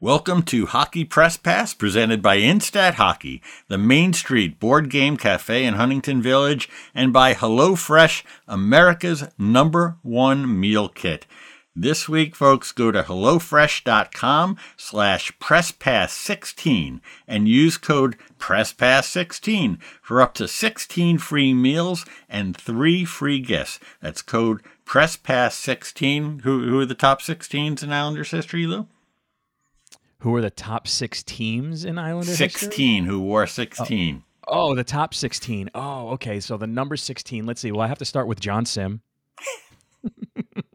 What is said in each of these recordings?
Welcome to Hockey Press Pass, presented by Instat Hockey, the Main Street Board Game Cafe in Huntington Village, and by HelloFresh, America's number one meal kit. This week, folks, go to HelloFresh.com slash PressPass16 and use code PressPass16 for up to 16 free meals and three free gifts. That's code PressPass16. Who, who are the top 16s in Islanders history, Lou? Who are the top six teams in Islander 16 history? who wore 16. Oh, the top 16. Oh, okay. So the number 16, let's see. Well, I have to start with John Sim.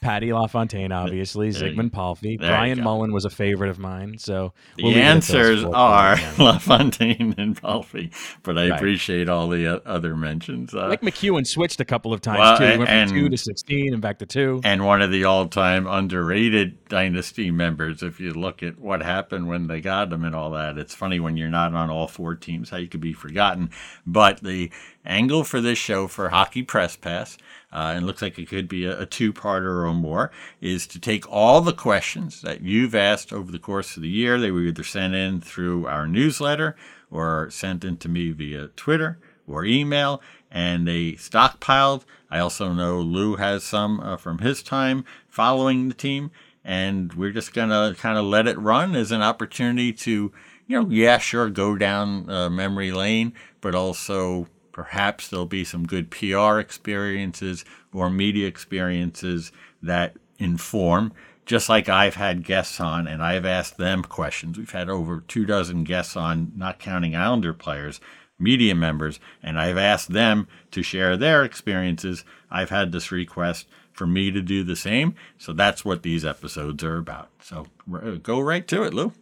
Patty LaFontaine, obviously. There Zygmunt Palffy. Brian. Mullen was a favorite of mine. So The we'll leave it at those answers are. LaFontaine and Palffy, but I Right. appreciate all the uh, other mentions. Uh, Mike McEwen switched a couple of times Well, too. He went from two to 16 and back to two. and one of the all-time underrated dynasty members if you look at what happened when they got him and all that it's funny when you're not on all four teams how you could be forgotten but the angle for this show for hockey press pass uh, and looks like it could be a, a two-parter or more is to take all the questions that you've asked over the course of the year they were either sent in through our newsletter or sent in to me via twitter or email, and they stockpiled. I also know Lou has some uh, from his time following the team, and we're just gonna kind of let it run as an opportunity to, you know, yeah, sure, go down uh, memory lane, but also perhaps there'll be some good PR experiences or media experiences that inform. Just like I've had guests on and I've asked them questions. We've had over two dozen guests on, not counting Islander players, media members, and I've asked them to share their experiences. I've had this request for me to do the same. So that's what these episodes are about. So r- go right to it, Lou.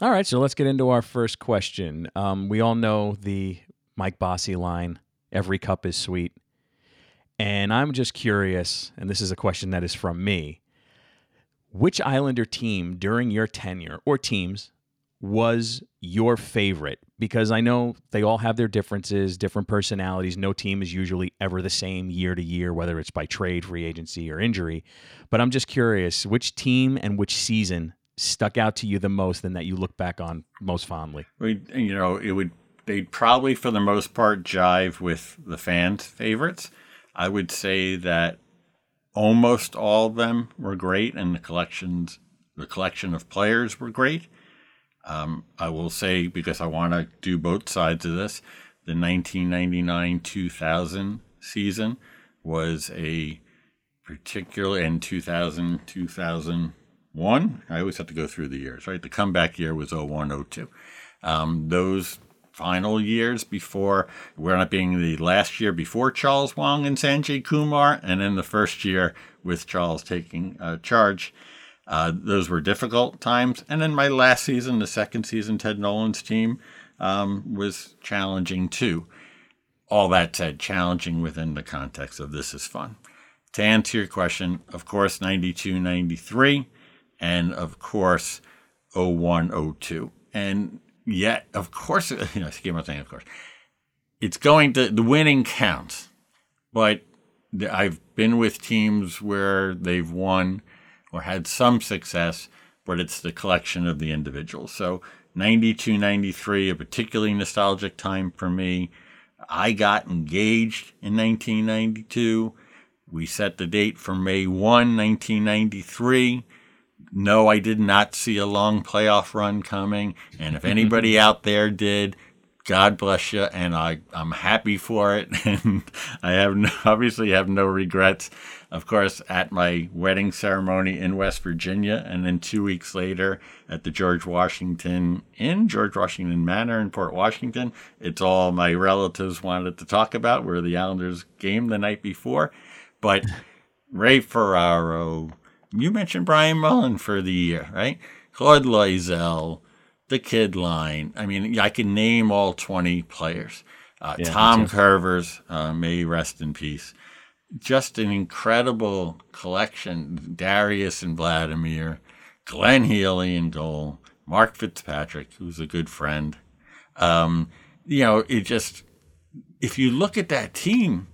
All right, so let's get into our first question. Um, we all know the Mike Bossy line every cup is sweet. And I'm just curious, and this is a question that is from me which Islander team during your tenure or teams was your favorite? Because I know they all have their differences, different personalities. No team is usually ever the same year to year, whether it's by trade, free agency, or injury. But I'm just curious which team and which season stuck out to you the most and that you look back on most fondly? We, you know, it would they'd probably for the most part jive with the fans' favorites. I would say that almost all of them were great, and the collections, the collection of players were great. Um, I will say because I want to do both sides of this, the 1999-2000 season was a particular and 2000 2001 i always have to go through the years right the comeback year was 01 02 um, those final years before we're not being the last year before charles Wang and sanjay kumar and then the first year with charles taking uh, charge. Uh, those were difficult times. And then my last season the second season ted nolan's team um, was challenging too. All that said challenging within the context of this is fun. To answer your question, of course, 92, 93, and of course, 01, 02. And yet, of course, you know, keep on saying, of course, it's going to, the winning counts. But I've been with teams where they've won or had some success, but it's the collection of the individuals. So 92, 93, a particularly nostalgic time for me. I got engaged in 1992. We set the date for May 1, 1993. No, I did not see a long playoff run coming. And if anybody out there did, God bless you. And I, I'm happy for it. And I have no, obviously have no regrets. Of course, at my wedding ceremony in West Virginia, and then two weeks later at the George Washington Inn, George Washington Manor in Port Washington, it's all my relatives wanted to talk about were the Islanders game the night before. But Ray Ferraro, you mentioned Brian Mullen for the year, right? Claude Loiselle, the kid line. I mean, I can name all 20 players. Uh, Yeah, Tom. Kurvers, uh, may he rest in peace. Just an incredible collection. Darius and Vladimir, Glenn Healy in goal, Mark Fitzpatrick, who's a good friend. Um, you know, it just, if you look at that team,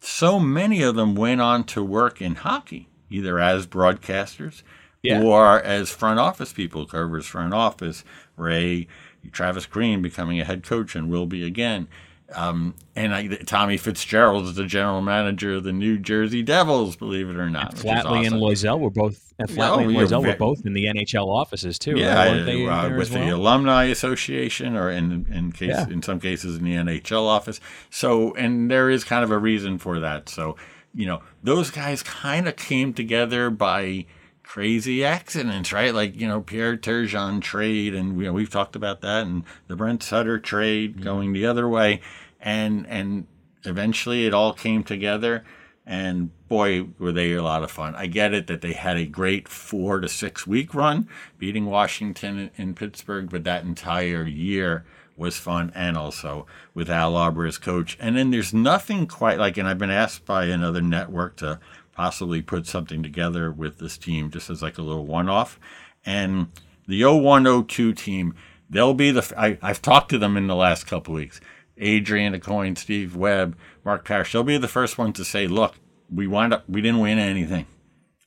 so many of them went on to work in hockey, either as broadcasters Yeah. or as front office people, Kurvers front office, Ray, Travis Green becoming a head coach and will be again. Um, and I, Tommy Fitzgerald is the general manager of the New Jersey Devils, believe it or not. is Flatley and awesome. Loiselle were both. And Flatley and Loiselle were both in the NHL offices too. Yeah, right? They uh, with the well? alumni association, or in in case Yeah. in some cases in the NHL office. So, and there is kind of a reason for that. So, you know, those guys kind of came together by crazy accidents, right? Like you know, Pierre Turgeon trade, and you know, we've talked about that, and the Brent Sutter trade Mm-hmm. going the other way, and and eventually it all came together. And boy, were they a lot of fun. I get it that they had a great four to six week run, beating Washington in, in Pittsburgh, but that entire year was fun. And also with Al Arbour as coach. And then there's nothing quite like, and I've been asked by another network to possibly put something together with this team just as like a little one off. And the 01 02 team, they'll be the, I, I've talked to them in the last couple weeks. Adrian Aucoin, Steve Webb, Mark Parrish, they'll be the first ones to say, look, we wind up, we didn't win anything.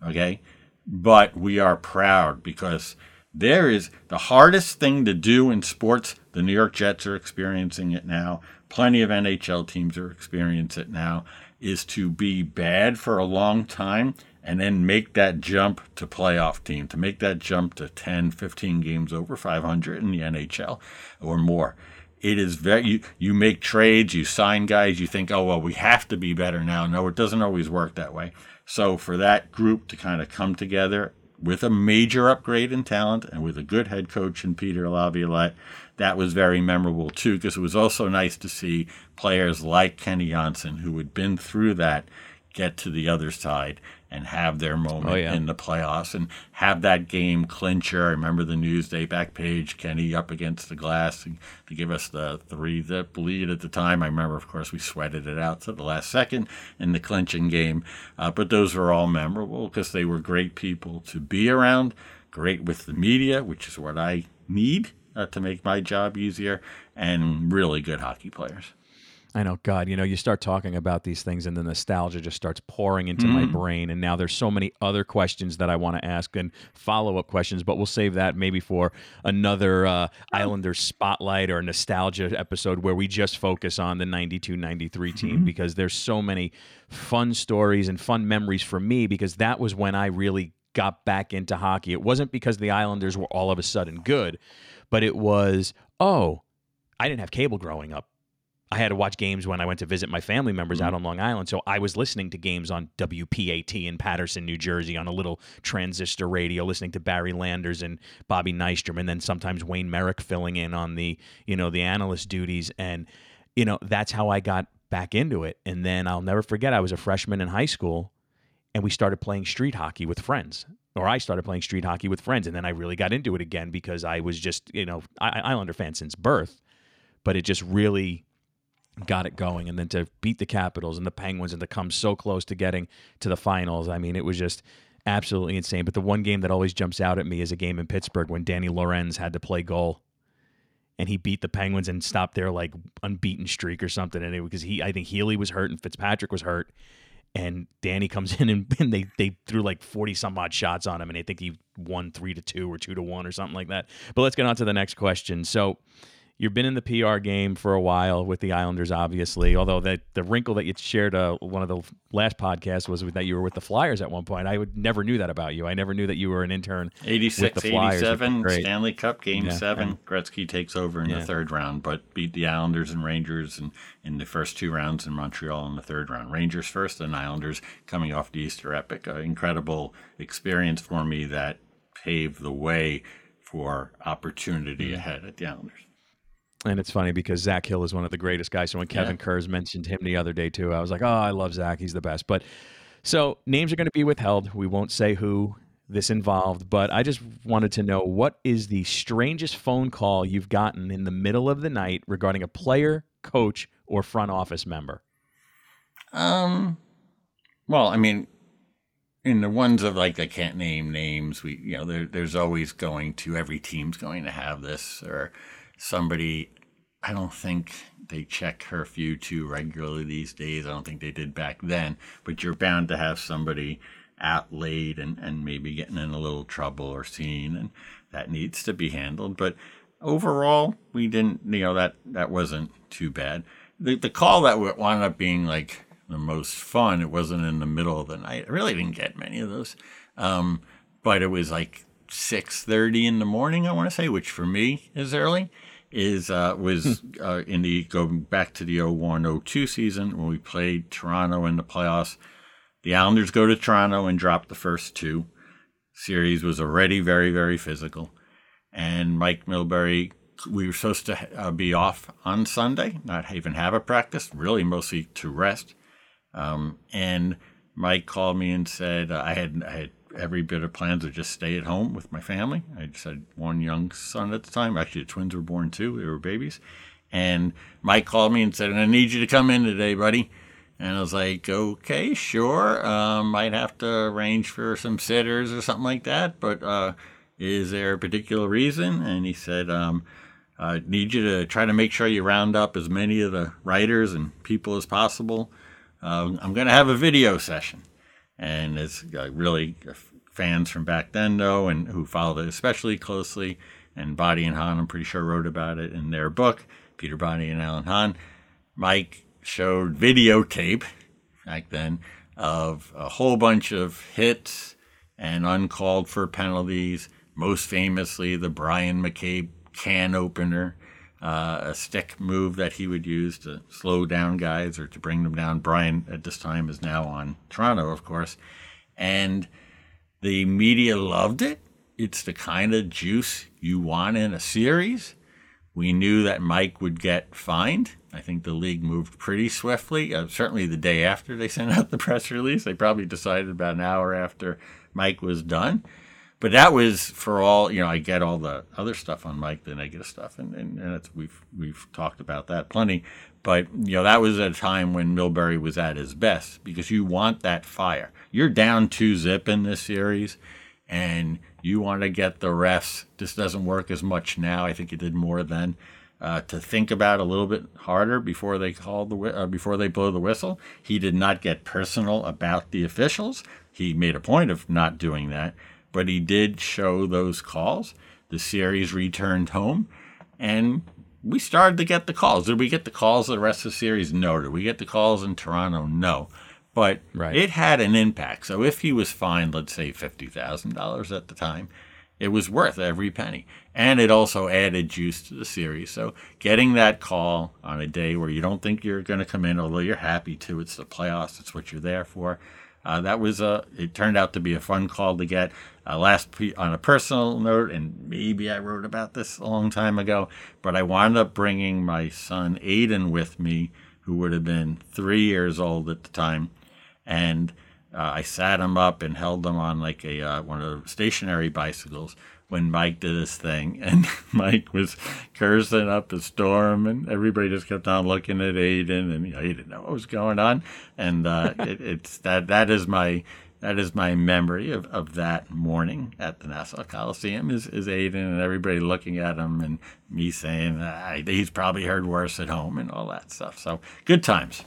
Okay. But we are proud because there is the hardest thing to do in sports. The New York Jets are experiencing it now. Plenty of NHL teams are experiencing it now. Is to be bad for a long time and then make that jump to playoff team, to make that jump to 10, 15 games over 500 in the NHL or more. It is very, you, you make trades, you sign guys, you think, oh, well, we have to be better now. No, it doesn't always work that way. So for that group to kind of come together with a major upgrade in talent and with a good head coach in Peter Laviolette, that was very memorable too, because it was also nice to see players like Kenny Jonsson, who had been through that, get to the other side and have their moment Oh, yeah. in the playoffs and have that game clincher. I remember the Newsday back page, Kenny up against the glass to give us the three that lead at the time. I remember, of course, we sweated it out to the last second in the clinching game. Uh, but those were all memorable because they were great people to be around, great with the media, which is what I need uh, to make my job easier, and really good hockey players. I know, God, you know, you start talking about these things and the nostalgia just starts pouring into my Mm. brain. And now there's so many other questions that I want to ask and follow up questions, but we'll save that maybe for another uh, Islanders spotlight or nostalgia episode where we just focus on the 92 93 team Mm-hmm. because there's so many fun stories and fun memories for me because that was when I really got back into hockey. It wasn't because the Islanders were all of a sudden good, but it was, oh, I didn't have cable growing up. I had to watch games when I went to visit my family members Mm-hmm. out on Long Island. So I was listening to games on WPAT in Paterson, New Jersey, on a little transistor radio, listening to Barry Landers and Bobby Nystrom, and then sometimes Wayne Merrick filling in on the you know the analyst duties. And you know that's how I got back into it. And then I'll never forget, I was a freshman in high school, and we started playing street hockey with friends. Or I started playing street hockey with friends, and then I really got into it again because I was just, you know, Islander fan since birth, but it just really got it going. And then to beat the capitals and the penguins and to come so close to getting to the finals i mean it was just absolutely insane. But the one game that always jumps out at me is a game in pittsburgh when danny lorenz had to play goal and he beat the penguins and stopped their like unbeaten streak or something. And it because he i think healy was hurt and fitzpatrick was hurt and danny comes in and, and they they threw like 40 some odd shots on him and i think he won three to two or two to one or something like that. But let's get on to the next question. So You've been in the PR game for a while with the Islanders, obviously. Although that the wrinkle that you shared uh, one of the last podcasts was that you were with the Flyers at one point. I would never knew that about you. I never knew that you were an intern. 86, with the Flyers, 87. Stanley Cup Game Yeah, 7. and- Gretzky takes over in Yeah. the third round, but beat the Islanders and Rangers in, in the first two rounds in Montreal in the third round. Rangers first, and Islanders coming off the Easter Epic. An incredible experience for me that paved the way for opportunity Mm. ahead at the Islanders. And it's funny because Zach Hill is one of the greatest guys. So when Kevin Yeah. Kurz mentioned him the other day too, I was like, oh, I love Zach. He's the best. But so names are going to be withheld. We won't say who this involved, but I just wanted to know what is the strangest phone call you've gotten in the middle of the night regarding a player, coach, or front office member? Um, well, I mean, in the ones of like I can't name names, we you know there, there's always going to every team's going to have this or somebody. I don't think they check curfew too regularly these days. I don't think they did back then, but you're bound to have somebody out late and, and maybe getting in a little trouble or scene, and that needs to be handled. But overall, we didn't, you know, that, that wasn't too bad. The, the call that wound up being like the most fun, it wasn't in the middle of the night. I really didn't get many of those. Um, but it was like 6.30 in the morning, I want to say, which for me is early is uh, was hmm. uh, in the going back to the 01-02 season when we played Toronto in the playoffs. The Islanders go to Toronto and drop the first two. Series was already very very physical, and Mike Milbury. We were supposed to uh, be off on Sunday, not even have a practice, really mostly to rest. Um, and Mike called me and said uh, I had I had every bit of plans to just stay at home with my family. I just had one young son at the time. Actually, the twins were born too. They were babies. And Mike called me and said, I need you to come in today, buddy. And I was like, okay, sure. Um, might have to arrange for some sitters or something like that. But uh, is there a particular reason? And he said, um, I need you to try to make sure you round up as many of the writers and people as possible. Uh, I'm going to have a video session and it's uh, really fans from back then know and who followed it especially closely. And Botte and Hahn, I'm pretty sure, wrote about it in their book. Peter Botte and Alan Hahn. Mike showed videotape back then of a whole bunch of hits and uncalled for penalties. Most famously, the Bryan McCabe can opener, uh, a stick move that he would use to slow down guys or to bring them down. Brian, at this time is now on Toronto, of course, and the media loved it. It's the kind of juice you want in a series. We knew that Mike would get fined. I think the league moved pretty swiftly. Uh, certainly the day after they sent out the press release, they probably decided about an hour after Mike was done but that was for all you know. I get all the other stuff on Mike, the negative stuff, and and, and we've we've talked about that plenty. But you know that was a time when Milbury was at his best because you want that fire. You're down two zip in this series, and you want to get the refs. This doesn't work as much now. I think it did more then. Uh, to think about a little bit harder before they call the uh, before they blow the whistle. He did not get personal about the officials. He made a point of not doing that but he did show those calls. The series returned home, and we started to get the calls. Did we get the calls the rest of the series? No. Did we get the calls in Toronto? No. But right. it had an impact. So if he was fined, let's say $50,000 at the time, it was worth every penny. And it also added juice to the series. So getting that call on a day where you don't think you're going to come in, although you're happy to, it's the playoffs, it's what you're there for. Uh, that was a. It turned out to be a fun call to get. Uh, last on a personal note, and maybe I wrote about this a long time ago, but I wound up bringing my son Aiden with me, who would have been three years old at the time, and uh, I sat him up and held him on like a uh, one of the stationary bicycles when Mike did his thing, and Mike was cursing up a storm, and everybody just kept on looking at Aiden, and you know, he didn't know what was going on, and uh, it, it's that that is my that is my memory of, of that morning at the Nassau Coliseum is, is Aiden and everybody looking at him and me saying ah, he's probably heard worse at home and all that stuff. So good times.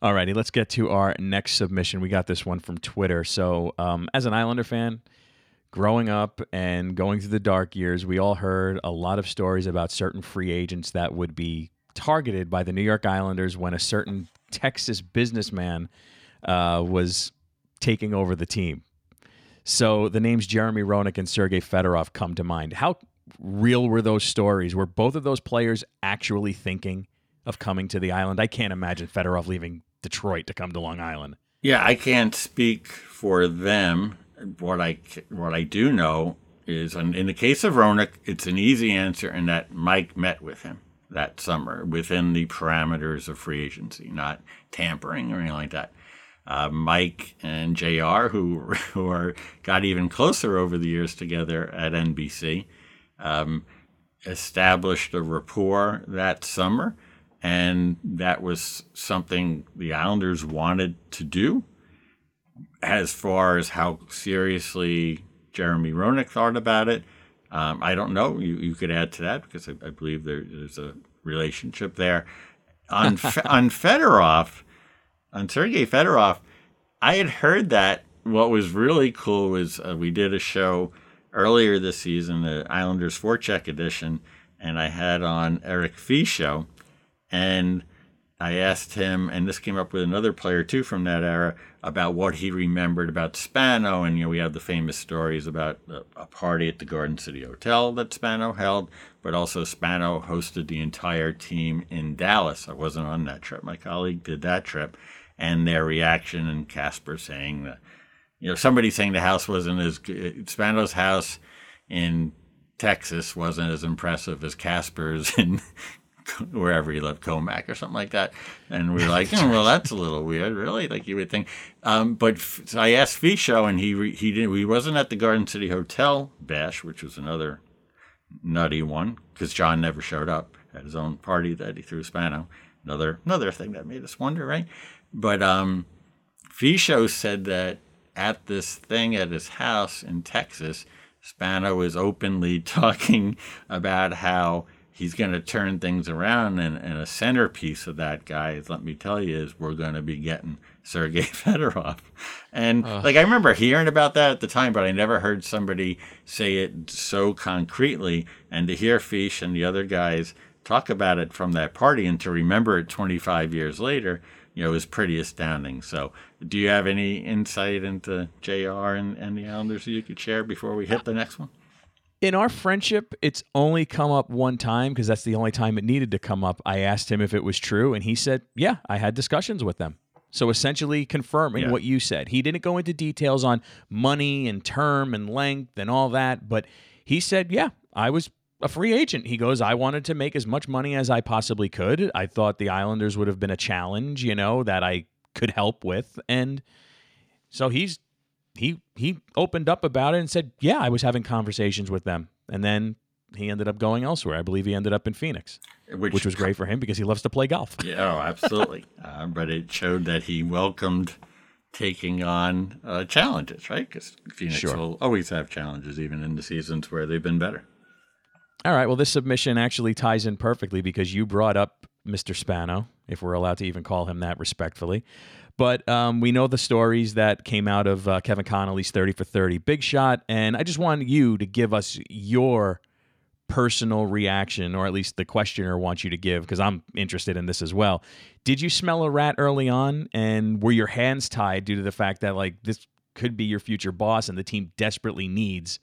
All righty, let's get to our next submission. We got this one from Twitter. So, um, as an Islander fan, growing up and going through the dark years, we all heard a lot of stories about certain free agents that would be targeted by the New York Islanders when a certain Texas businessman uh, was taking over the team. So the names Jeremy Roenick and Sergei Fedorov come to mind. How real were those stories? Were both of those players actually thinking of coming to the island? I can't imagine Fedorov leaving Detroit to come to Long Island. Yeah, I can't speak for them what I what I do know is, in the case of Roenick, it's an easy answer in that Mike met with him that summer within the parameters of free agency, not tampering or anything like that. Uh, Mike and Jr., who who are got even closer over the years together at NBC, um, established a rapport that summer, and that was something the Islanders wanted to do as far as how seriously Jeremy Roenick thought about it, um, I don't know. You, you could add to that because I, I believe there, there's a relationship there. On on Fedorov, on Sergei Fedorov, I had heard that. What was really cool was uh, we did a show earlier this season, the Islanders Forecheck edition, and I had on Eric Fichaud, and I asked him, and this came up with another player too from that era about what he remembered about Spano, and you know we have the famous stories about a party at the Garden City Hotel that Spano held, but also Spano hosted the entire team in Dallas. I wasn't on that trip; my colleague did that trip, and their reaction and Casper saying that you know somebody saying the house wasn't as good. Spano's house in Texas wasn't as impressive as Casper's in wherever he lived, Commack or something like that. And we are like, oh, well, that's a little weird, really. Like you would think. Um, but so I asked Fichaud, and he he didn't. He wasn't at the Garden City Hotel bash, which was another nutty one because John never showed up at his own party that he threw Spano. Another another thing that made us wonder, right? But um, said that at this thing at his house in Texas, Spano was openly talking about how he's going to turn things around. And, and, a centerpiece of that, guys, let me tell you, is we're going to be getting Sergei Fedorov. And uh. like I remember hearing about that at the time, but I never heard somebody say it so concretely. And to hear Fish and the other guys talk about it from that party and to remember it 25 years later, you know, is pretty astounding. So, do you have any insight into JR and, and the Islanders that you could share before we hit the next one? in our friendship, it's only come up one time because that's the only time it needed to come up. I asked him if it was true, and he said, Yeah, I had discussions with them. So essentially confirming yeah. what you said. He didn't go into details on money and term and length and all that, but he said, Yeah, I was a free agent. He goes, I wanted to make as much money as I possibly could. I thought the Islanders would have been a challenge, you know, that I could help with. And so he's he he opened up about it and said, "Yeah, I was having conversations with them." And then he ended up going elsewhere. I believe he ended up in Phoenix, which, which was great for him because he loves to play golf. Yeah, oh, absolutely. uh, but it showed that he welcomed taking on uh, challenges, right? Because Phoenix sure. will always have challenges, even in the seasons where they've been better. All right. Well, this submission actually ties in perfectly because you brought up Mr. Spano, if we're allowed to even call him that respectfully. But um, we know the stories that came out of uh, Kevin Connolly's 30 for 30 big shot. And I just want you to give us your personal reaction, or at least the questioner wants you to give, because I'm interested in this as well. Did you smell a rat early on? And were your hands tied due to the fact that, like, this could be your future boss and the team desperately needs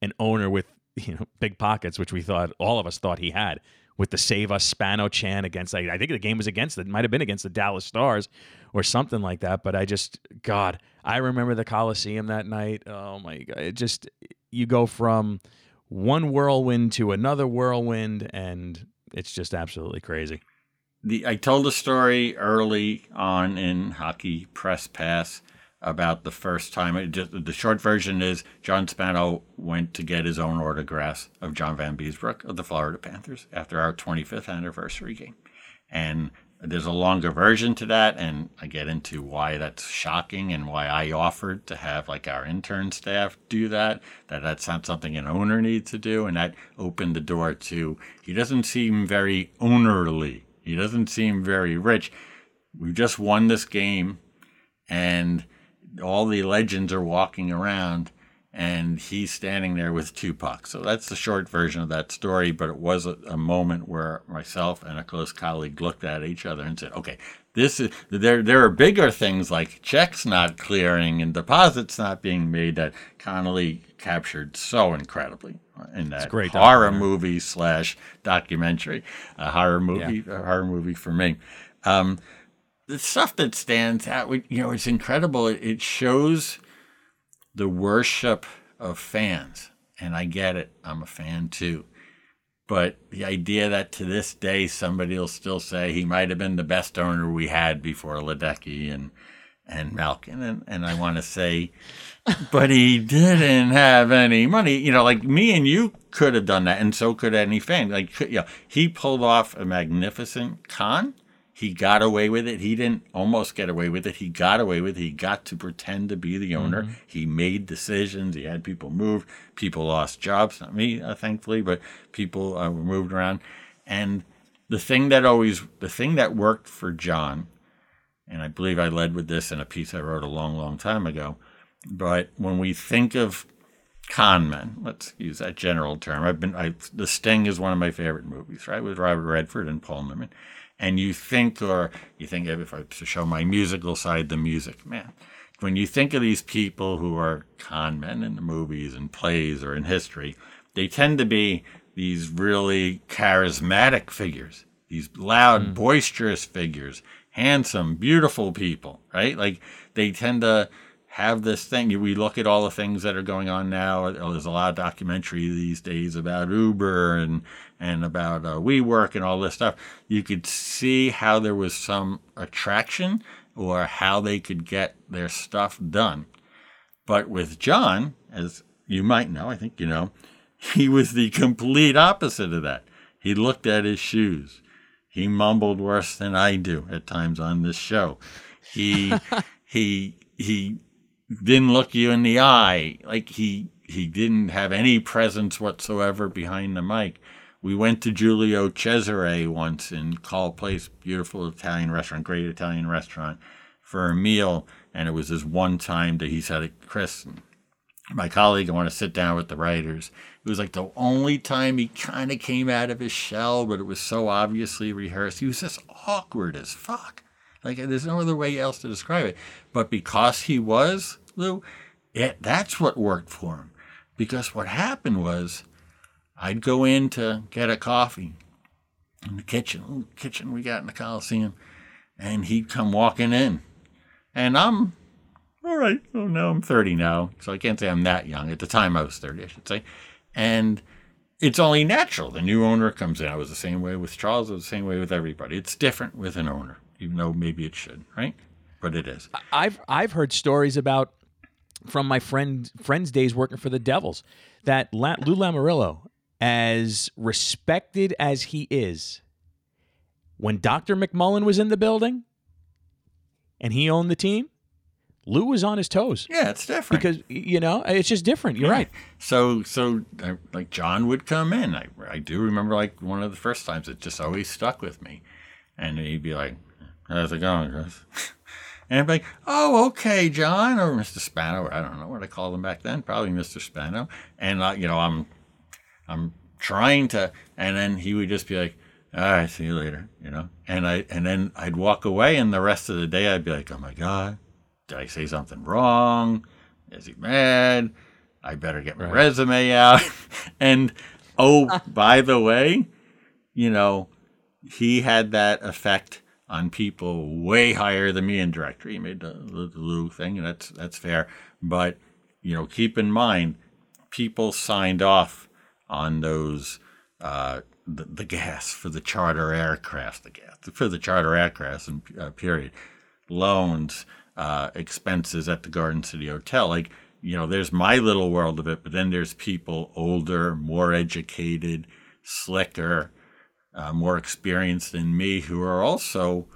an owner with you know big pockets, which we thought all of us thought he had with the Save Us Spano Chan against, I, I think the game was against, it might have been against the Dallas Stars or something like that. But I just, God, I remember the Coliseum that night. Oh my God. It just, you go from one whirlwind to another whirlwind, and it's just absolutely crazy. The I told a story early on in Hockey Press Pass about the first time. Just, the short version is John Spano went to get his own autographs of John Vanbiesbrouck of the Florida Panthers after our 25th anniversary game. And there's a longer version to that, and I get into why that's shocking and why I offered to have like our intern staff do that. That that's not something an owner needs to do, and that opened the door to. He doesn't seem very ownerly. He doesn't seem very rich. We just won this game, and all the legends are walking around and he's standing there with Tupac. So that's the short version of that story, but it was a, a, moment where myself and a close colleague looked at each other and said, okay, this is there there are bigger things like checks not clearing and deposits not being made that Connolly captured so incredibly in that great horror movie slash documentary, a horror movie, yeah. a horror movie for me. Um, the stuff that stands out, you know, it's incredible. It, shows the worship of fans, and I get it. I'm a fan too. But the idea that to this day somebody will still say he might have been the best owner we had before Ledecky and and Malkin, and, and I want to say, but he didn't have any money. You know, like me and you could have done that, and so could any fan. Like, you know, he pulled off a magnificent con he got away with it. He didn't almost get away with it. He got away with it. He got to pretend to be the owner. Mm-hmm. He made decisions. He had people move. People lost jobs. Not me, uh, thankfully, but people uh, were moved around. And the thing that always, the thing that worked for John and I believe I led with this in a piece I wrote a long, long time ago. But when we think of con men, let's use that general term. I've been, I, The Sting is one of my favorite movies, right, with Robert Redford and Paul Newman. And you think, or you think, if I to show my musical side, the music, man. When you think of these people who are con men in the movies and plays or in history, they tend to be these really charismatic figures, these loud, mm. boisterous figures, handsome, beautiful people, right? Like they tend to have this thing. We look at all the things that are going on now. There's a lot of documentary these days about Uber and and about uh, WeWork and all this stuff. You could see how there was some attraction or how they could get their stuff done. But with John, as you might know, I think you know, he was the complete opposite of that. He looked at his shoes. He mumbled worse than I do at times on this show. He he he didn't look you in the eye. Like he he didn't have any presence whatsoever behind the mic. We went to Giulio Cesare once in Carle Place, beautiful Italian restaurant, great Italian restaurant, for a meal. And it was this one time that he said, Chris, my colleague, I want to sit down with the writers. It was like the only time he kind of came out of his shell, but it was so obviously rehearsed. He was just awkward as fuck. Like there's no other way else to describe it. But because he was Lou, it, that's what worked for him. Because what happened was, I'd go in to get a coffee in the kitchen, kitchen we got in the Coliseum, and he'd come walking in, and I'm all right. Oh no, I'm 30 now, so I can't say I'm that young. At the time, I was 30, I should say, and it's only natural. The new owner comes in. I was the same way with Charles. I was the same way with everybody. It's different with an owner even though maybe it should, right? But it is. I've I've heard stories about from my friend friends' days working for the Devils that La, Lou Lamoriello, as respected as he is, when Doctor McMullen was in the building and he owned the team, Lou was on his toes. Yeah, it's different because you know it's just different. You're yeah. right. So so uh, like John would come in. I I do remember like one of the first times it just always stuck with me, and he'd be like, How's it going, Chris? and I'd be like, oh, okay, John, or Mr. Spano, or I don't know what I called him back then, probably Mr. Spano. And, uh, you know, I'm, I'm trying to, and then he would just be like, all right, see you later, you know? And I, and then I'd walk away, and the rest of the day I'd be like, oh my God, did I say something wrong? Is he mad? I better get my right. resume out. and, oh, by the way, you know, he had that effect on people way higher than me in directory. He made the, the, the Lou thing, and that's that's fair. But you know, keep in mind, people signed off on those uh, the, the, gas for the charter aircraft, the gas for the charter aircraft, and uh, period, loans, uh, expenses at the Garden City Hotel, like. You know, there's my little world of it, but then there's people older, more educated, slicker, uh, more experienced than me who are also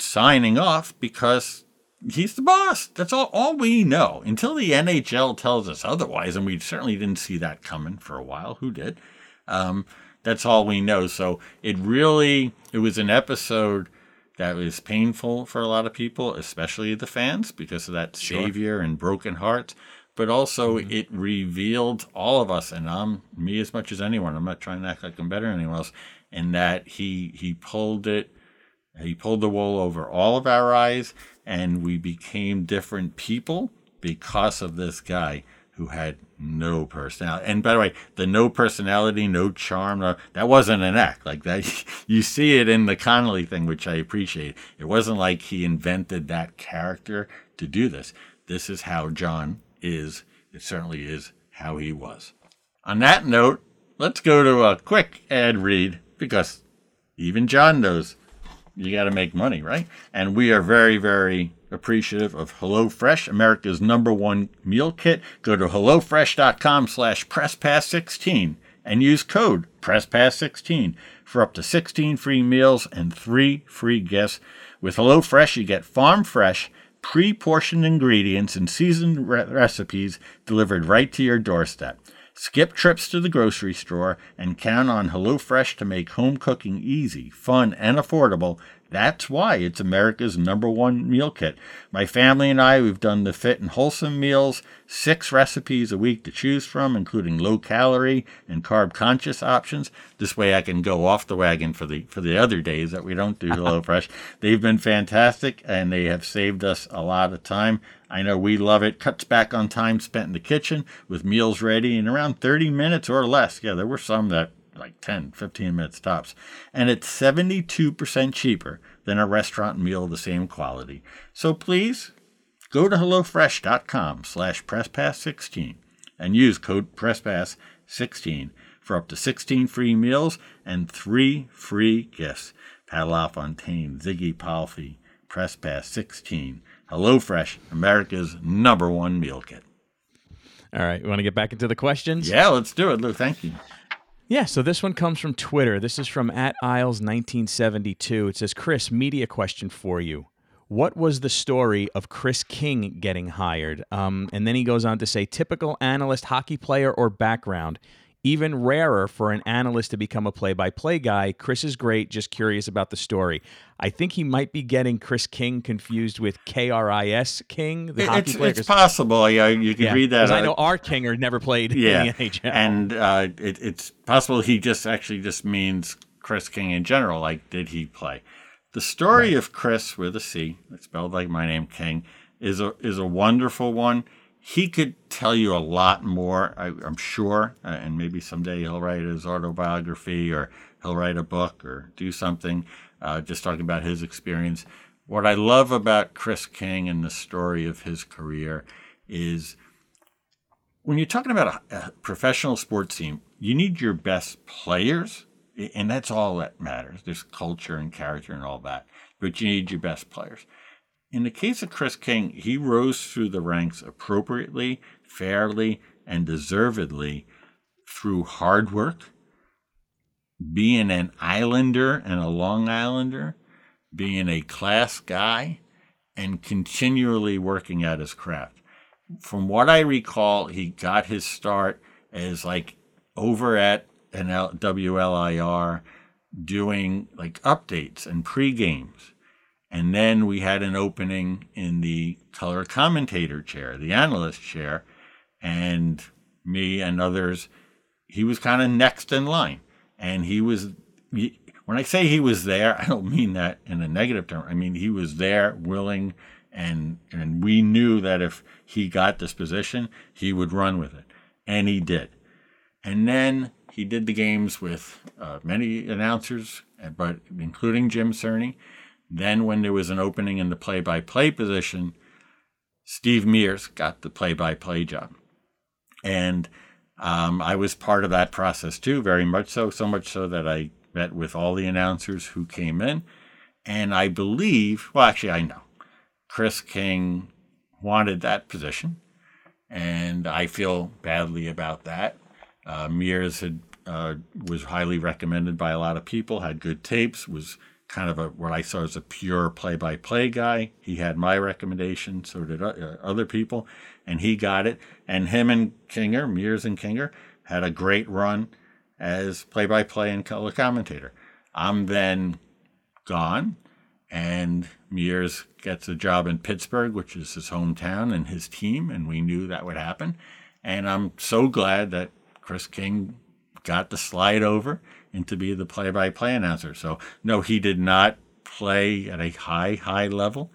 signing off because he's the boss. That's all, all we know until the NHL tells us otherwise. And we certainly didn't see that coming for a while. Who did? Um, that's all we know. So it really, it was an episode that was painful for a lot of people, especially the fans, because of that sure. savior and broken hearts. But also, mm-hmm. it revealed all of us, and I'm me as much as anyone. I'm not trying to act like I'm better than anyone else in that he he pulled it he pulled the wool over all of our eyes and we became different people because of this guy who had no personality. And by the way, the no personality, no charm, no, that wasn't an act like that. You see it in the Connolly thing, which I appreciate. It wasn't like he invented that character to do this. This is how John is. It certainly is how he was. On that note, let's go to a quick ad read because even John knows you got to make money, right? And we are very, very appreciative of HelloFresh, America's number one meal kit. Go to HelloFresh.com slash PressPass16 and use code PressPass16 for up to 16 free meals and three free gifts. With HelloFresh, you get farm fresh, pre portioned ingredients and seasoned re- recipes delivered right to your doorstep. Skip trips to the grocery store and count on HelloFresh to make home cooking easy, fun, and affordable That's why it's America's number one meal kit. My family and I, we've done the fit and wholesome meals, six recipes a week to choose from, including low calorie and carb conscious options. This way I can go off the wagon for the for the other days that we don't do HelloFresh. They've been fantastic and they have saved us a lot of time. I know we love it. Cuts back on time spent in the kitchen with meals ready in around 30 minutes or less. Yeah, there were some that like 10, 15 minutes tops. And it's 72% cheaper than a restaurant meal of the same quality. So please go to HelloFresh.com slash PressPass16 and use code PressPass16 for up to 16 free meals and three free gifts. Pat LaFontaine, Ziggy Palffy, PressPass16. HelloFresh, America's number one meal kit. All right, we want to get back into the questions? Yeah, let's do it, Lou. Thank you. Yeah, so this one comes from Twitter. This is from at Isles1972. It says, Chris, media question for you. What was the story of Chris King getting hired? Um, and then he goes on to say, typical analyst, hockey player, or background. Even rarer for an analyst to become a play by play guy. Chris is great, just curious about the story. I think he might be getting Chris King confused with KRIS King, the It- hockey it's, player. it's possible. Yeah, you can yeah, read that. I know our Kinger never played yeah, in the NHL. and uh, it, it's possible he just actually just means Chris King in general. Like, did he play? The story of Chris with a C, spelled like my name, King, is a is a wonderful one. He could tell you a lot more, I, I'm sure, uh, and maybe someday he'll write his autobiography or he'll write a book or do something uh, just talking about his experience. What I love about Chris King and the story of his career is when you're talking about a, a professional sports team, you need your best players, and that's all that matters. There's culture and character and all that, but you need your best players. In the case of Chris King, he rose through the ranks appropriately, fairly, and deservedly through hard work, being an Islander and a Long Islander, being a class guy, and continually working at his craft from what I recall, he got his start as like over at an WLIR doing like updates and pre games. And then we had an opening in the color commentator chair, the analyst chair, and me and others. He was kind of next in line. And he was, he- when I say he was there, I don't mean that in a negative term. I mean, he was there, willing, and and we knew that if he got this position, he would run with it, and he did. And then he did the games with uh, many announcers, but including Jim Cerny. Then, when there was an opening in the play-by-play position, Steve Mears got the play-by-play job, and um, I was part of that process too, very much so. So much so that I met with all the announcers who came in, and I believe, well, actually, I know Chris King wanted that position, and I feel badly about that. Uh, Mears had uh, was highly recommended by a lot of people, had good tapes, was kind of a what I saw as a pure play-by-play guy. He had my recommendation, so did uh, other people, and he got it. And him and Kinger, Mears and Kinger, had a great run as play-by-play and color commentator. I'm then gone, and Mears gets a job in Pittsburgh, which is his hometown and his team, and we knew that would happen. And I'm so glad that Chris King got the slide over and to be the play-by-play announcer. So no, he did not play at a high, high level.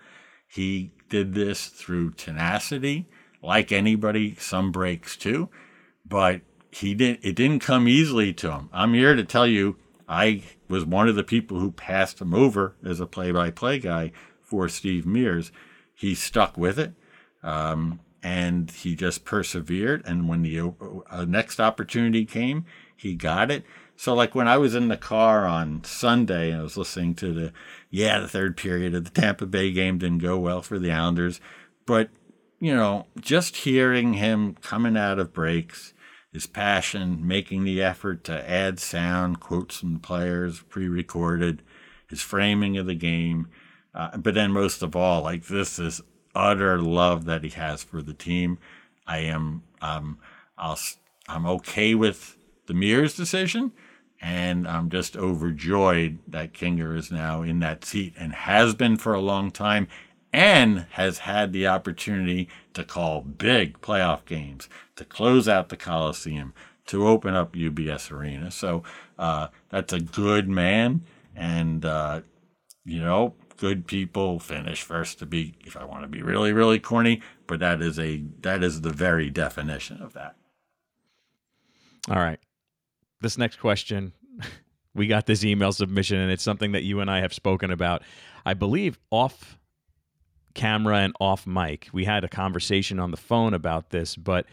He did this through tenacity, like anybody, some breaks too, but he didn't it didn't come easily to him. I'm here to tell you I was one of the people who passed him over as a play-by-play guy for Steve Mears. He stuck with it, um, and he just persevered. And when the uh, next opportunity came, he got it. So, like when I was in the car on Sunday, and I was listening to the, yeah, the third period of the Tampa Bay game didn't go well for the Islanders, but you know, just hearing him coming out of breaks, his passion, making the effort to add sound, quotes from the players, pre-recorded, his framing of the game, uh, but then most of all, like this is utter love that he has for the team. I am, um, I'll, I'm okay with the Mears decision, And I'm just overjoyed that Kinger is now in that seat and has been for a long time and has had the opportunity to call big playoff games, to close out the Coliseum, to open up UBS Arena. So uh, that's a good man. And, uh, you know, good people finish first to be, if I want to be really, really corny, but that is a, that is the very definition of that. All right. This next question, we got this email submission, and it's something that you and I have spoken about, I believe, off camera and off mic. We had a conversation on the phone about this, but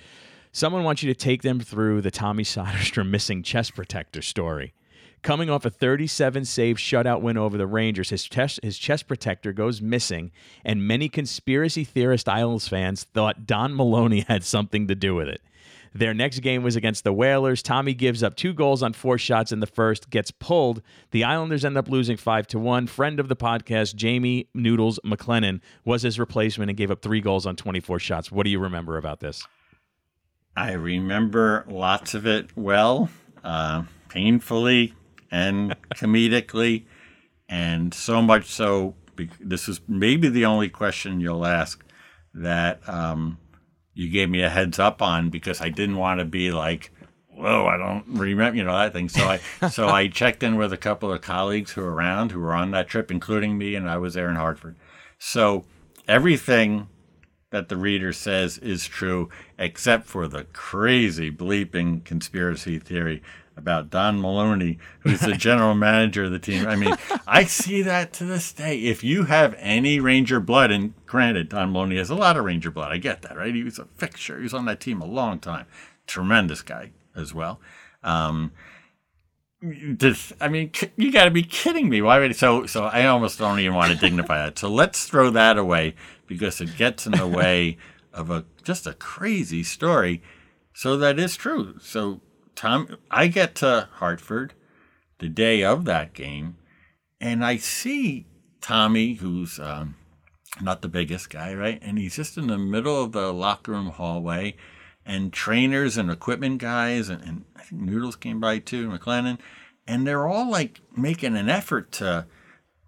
someone wants you to take them through the Tommy Soderstrom missing chest protector story. Coming off a 37 save shutout win over the Rangers, his chest, his chest protector goes missing, and many conspiracy theorist Isles fans thought Don Maloney had something to do with it. Their next game was against the Whalers. Tommy gives up two goals on four shots in the first, gets pulled. The Islanders end up losing five to one. Friend of the podcast, Jamie Noodles McLennan, was his replacement and gave up three goals on 24 shots. What do you remember about this? I remember lots of it well, uh, painfully and comedically, and so much so. This is maybe the only question you'll ask that um, you gave me a heads up on because I didn't want to be like, whoa, I don't remember, you know, that thing. So I, so I checked in with a couple of colleagues who were around, who were on that trip, including me, and I was there in Hartford. So everything that the reader says is true, except for the crazy bleeping conspiracy theory about Don Maloney, who's the general manager of the team. I mean, I see that to this day. If you have any Ranger blood, and granted, Don Maloney has a lot of Ranger blood, I get that, right? He was a fixture. He was on that team a long time. Tremendous guy as well. Um, this, I mean, you got to be kidding me. Why would so? So I almost don't even want to dignify that. So let's throw that away because it gets in the way of a just a crazy story. So that is true. So Tom, I get to Hartford the day of that game, and I see Tommy, who's um, not the biggest guy, right? And he's just in the middle of the locker room hallway, and trainers and equipment guys, and, and I think Noodles came by too, McLennan, and they're all like making an effort to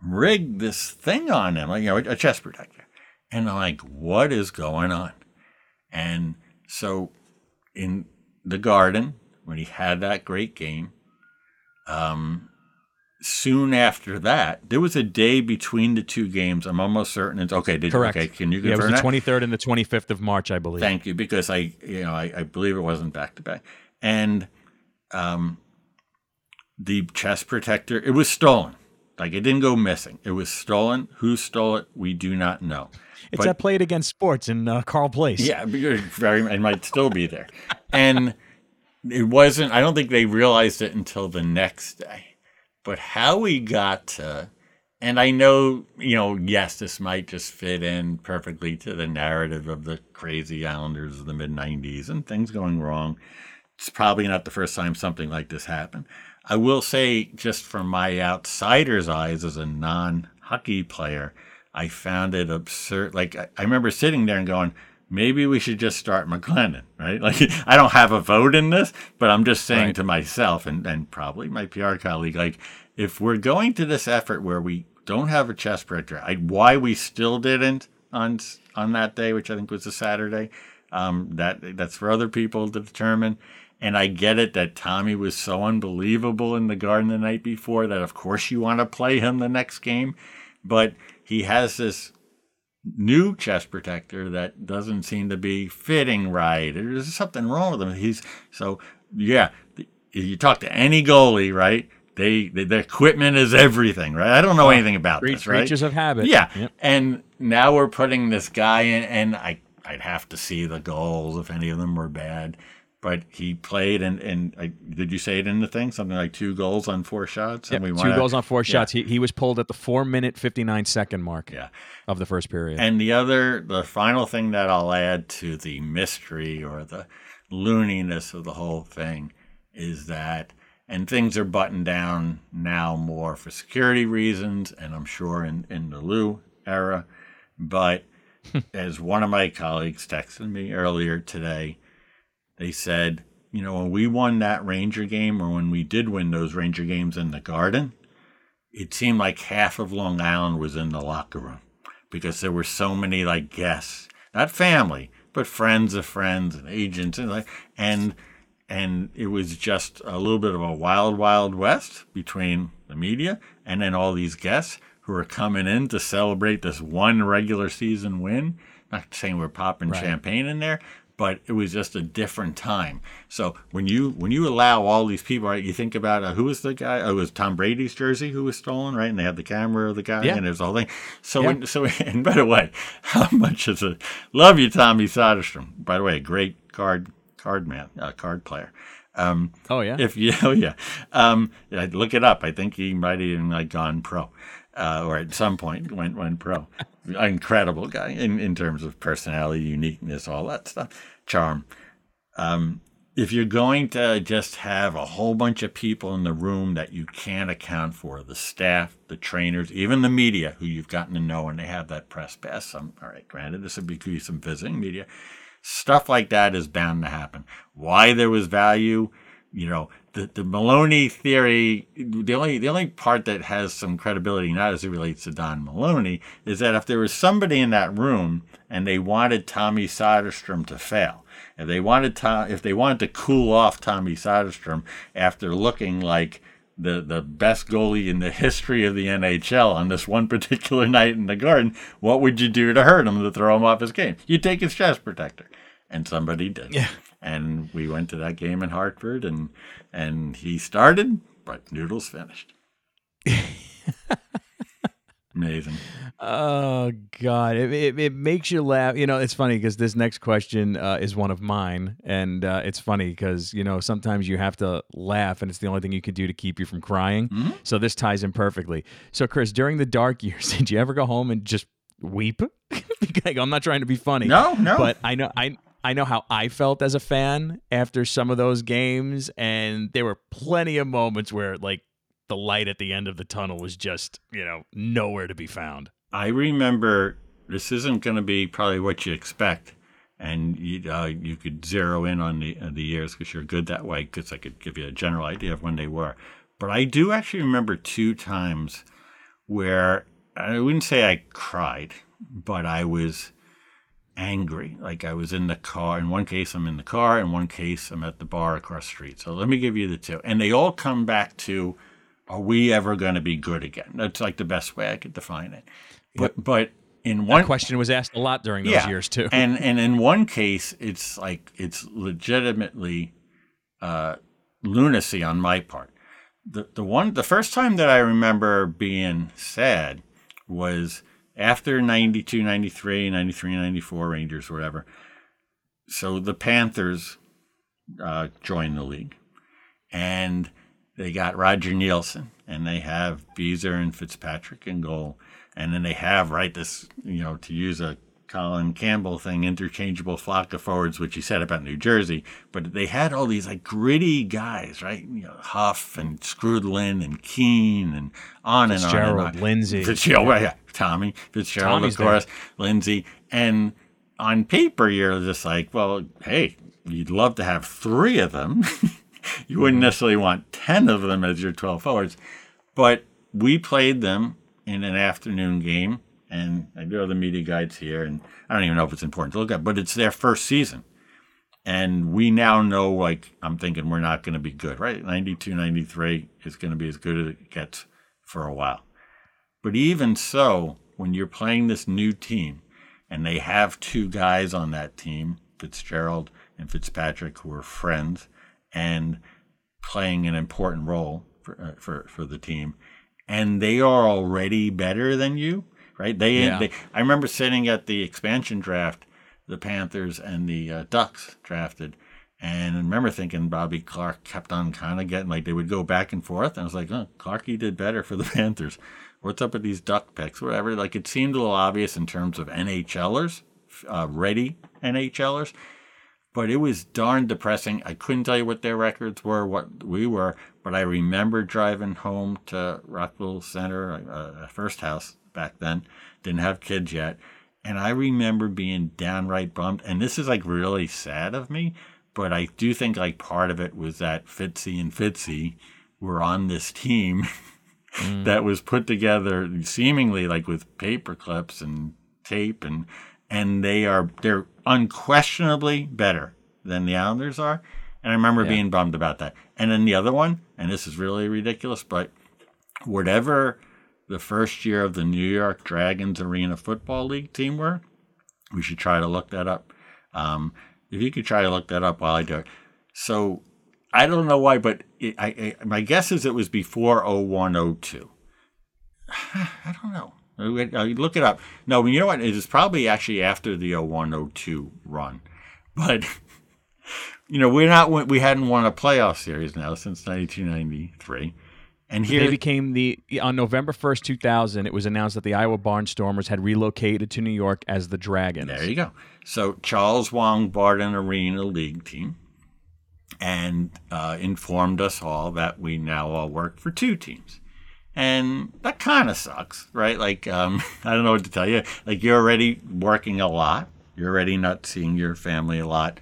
rig this thing on him, like you know, a chest protector. And I'm like, what is going on? And so in the garden, when he had that great game. Um, soon after that, there was a day between the two games. I'm almost certain it's okay. Did Correct. Okay, can you yeah, it was the that? 23rd and the 25th of March, I believe. Thank you, because I, you know, I, I believe it wasn't back to back, and um, the chest protector it was stolen. Like it didn't go missing. It was stolen. Who stole it? We do not know. It's but, that played against sports in uh, Carle Place. Yeah, very. It might still be there, and it wasn't i don't think they realized it until the next day. But how we got to and i know you know yes this might just fit in perfectly to the narrative of the crazy islanders of the mid 90s and things going wrong it's probably not the first time something like this happened. I will say just from my outsider's eyes as a non-hockey player i found it absurd like I remember sitting there and going maybe we should just start McLennan, right? Like, I don't have a vote in this, but I'm just saying right. to myself and, and probably my PR colleague, like, if we're going to this effort where we don't have a chest protector, I, why we still didn't on on that day, which I think was a Saturday, um, that that's for other people to determine. And I get it that Tommy was so unbelievable in the Garden the night before that, of course, you want to play him the next game, but he has this new chest protector that doesn't seem to be fitting right. There's something wrong with him. He's so yeah. You talk to any goalie, right? They, they their equipment is everything, right? I don't know oh, anything about Creatures, this, right? Creatures of habit. Yeah, yep. and now we're putting this guy in, and I I'd have to see the goals if any of them were bad but he played and and I, did you say it in the thing something like two goals on four shots? Yeah, and we two wanna, goals on four yeah. shots. He he was pulled at the four minute fifty nine second mark. Yeah. of the first period. And the other, the final thing that I'll add to the mystery or the looniness of the whole thing is that, and things are buttoned down now more for security reasons, and I'm sure in in the Lou era, but as one of my colleagues texted me earlier today they said, you know, when we won that Ranger game or when we did win those Ranger games in the garden, it seemed like half of Long Island was in the locker room because there were so many like guests, not family, but friends of friends and agents and like and and it was just a little bit of a wild wild west between the media and then all these guests who are coming in to celebrate this one regular season win. Not saying we're popping Right. champagne in there, but it was just a different time. So when you when you allow all these people, right? You think about uh, who was the guy? Oh, it was Tom Brady's jersey who was stolen, right? And they had the camera of the guy, Yeah. and there's all thing. So Yeah. when, so and by the way, how much is it? Love you, Tommy Soderstrom. By the way, a great card card man, uh, card player. Um, Oh yeah. if you, oh yeah, um, look it up. I think he might have even like gone pro, uh, or at some point went went pro. Incredible guy in, in terms of personality, uniqueness, all that stuff, charm. Um, if you're going to just have a whole bunch of people in the room that you can't account for, the staff, the trainers, even the media who you've gotten to know, and they have that press pass. Some, all right, granted, this would be some visiting media. Stuff like that is bound to happen. Why there was value, you know, the, the Maloney theory, the only the only part that has some credibility, not as it relates to Don Maloney, is that if there was somebody in that room and they wanted Tommy Soderstrom to fail, if they wanted to, if they wanted to cool off Tommy Soderstrom after looking like the the best goalie in the history of the NHL on this one particular night in the Garden, what would you do to hurt him to throw him off his game? You take his chest protector, and somebody did. Yeah. And we went to that game in Hartford, and and he started, but Noodles finished. Amazing. Oh God, it, it, it makes you laugh. You know, it's funny because this next question uh, is one of mine, and uh, it's funny because you know sometimes you have to laugh, and it's the only thing you can do to keep you from crying. Mm-hmm. So this ties in perfectly. So Chris, during the dark years, did you ever go home and just weep? Like, I'm not trying to be funny. No, no. But I know I. I know how I felt as a fan after some of those games, and there were plenty of moments where, like, the light at the end of the tunnel was just, you know, nowhere to be found. I remember this isn't going to be probably what you expect, and you uh, you could zero in on the uh, the years because you're good that way. Because I could give you a general idea of when they were. But I do actually remember two times where I wouldn't say I cried, but I was angry. Like I was in the car. In one case, I'm in the car. In one case, I'm at the bar across the street. So let me give you the two, and they all come back to are we ever going to be good again? That's like the best way I could define it. But but in one question was asked a lot during those years too. and and in one case, it's like it's legitimately uh, lunacy on my part. The the one the first time that I remember being sad was after 92, 93, 93, 94 Rangers, whatever. So the Panthers uh, joined the league, and they got Roger Neilson, and they have Beezer and Fitzpatrick in goal, and then they have right this you know to use a Colin Campbell thing, interchangeable flock of forwards, which he said about New Jersey, but they had all these like gritty guys, right? You know, Hough and Skrudland and Keene and on and on and Fitzgerald, on. Lindsay. Fitzgerald, right, yeah, Tommy Fitzgerald, Tommy's of course, Lindsay, and on paper you're just like, well, hey, you'd love to have three of them. you wouldn't mm-hmm. necessarily want ten of them as your twelve forwards, but we played them in an afternoon game, and I do the media guides here, and I don't even know if it's important to look at, but it's their first season. And we now know, like, I'm thinking we're not going to be good, right? 92, 93 is going to be as good as it gets for a while. But even so, when you're playing this new team and they have two guys on that team, Fitzgerald and Fitzpatrick, who are friends and playing an important role for, uh, for, for the team, and they are already better than you, right? They, Yeah. they I remember sitting at the expansion draft, the Panthers and the uh, Ducks drafted. And I remember thinking Bobby Clarke kept on kind of getting like they would go back and forth. And I was like, oh, Clarky did better for the Panthers. What's up with these duck picks? Whatever. Like it seemed a little obvious in terms of NHLers, uh, ready NHLers, but it was darn depressing. I couldn't tell you what their records were, what we were, but I remember driving home to Rockville Centre, uh, uh, first house back then. Didn't have kids yet. And I remember being downright bummed. And this is like really sad of me, but I do think like part of it was that Fitzy and Fitzy were on this team mm. that was put together seemingly like with paper clips and tape and and they are they're unquestionably better than the Islanders are. And I remember yeah. being bummed about that. And then the other one, and this is really ridiculous, but whatever the first year of the New York Dragons Arena Football League team were, we should try to look that up. Um, if you could try to look that up while I do it. So I don't know why, but it, I, I, my guess is it was before 0102. I don't know. Look it up. No, you know what? It is probably actually after the 0102 run. But, you know, we're not, we hadn't won a playoff series now since 1993. And here they became the on November first, two thousand. It was announced that the Iowa Barnstormers had relocated to New York as the Dragons. There you go. So Charles Wang bought an arena league team, and uh, informed us all that we now all work for two teams, and that kind of sucks, right? Like um, I don't know what to tell you. Like you're already working a lot. You're already not seeing your family a lot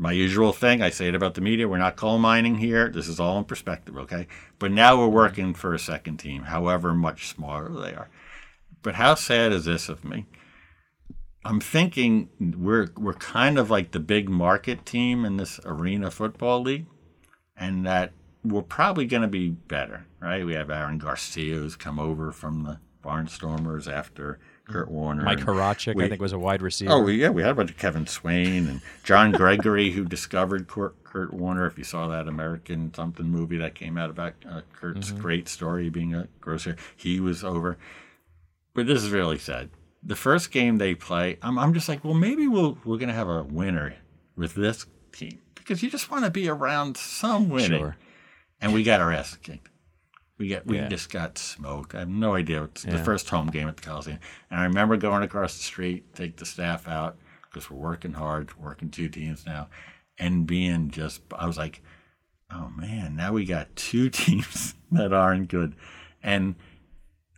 my usual thing. I say it about the media. We're not coal mining here. This is all in perspective, okay? But now we're working for a second team, however much smaller they are. But how sad is this of me? I'm thinking we're we're kind of like the big market team in this arena football league, and that we're probably going to be better, right? We have Aaron Garcia who's come over from the Barnstormers after Kurt Warner. Mike Horacek, we, I think, was a wide receiver. Oh, yeah, we had a bunch of Kevin Swayne and John Gregory, who discovered Kurt, Kurt, Warner. If you saw that American something movie that came out about uh, Kurt's mm-hmm. great story being a grocer, he was over. But this is really sad. The first game they play, I'm, I'm just like, well, maybe we'll, we're going to have a winner with this team because you just want to be around some winning. Sure. And we got our ass kicked. We get we yeah. just got smoked. I have no idea. It's yeah. the first home game at the Coliseum, and I remember going across the street, take the staff out because we're working hard, working two teams now, and being just I was like, oh man, now we got two teams that aren't good, and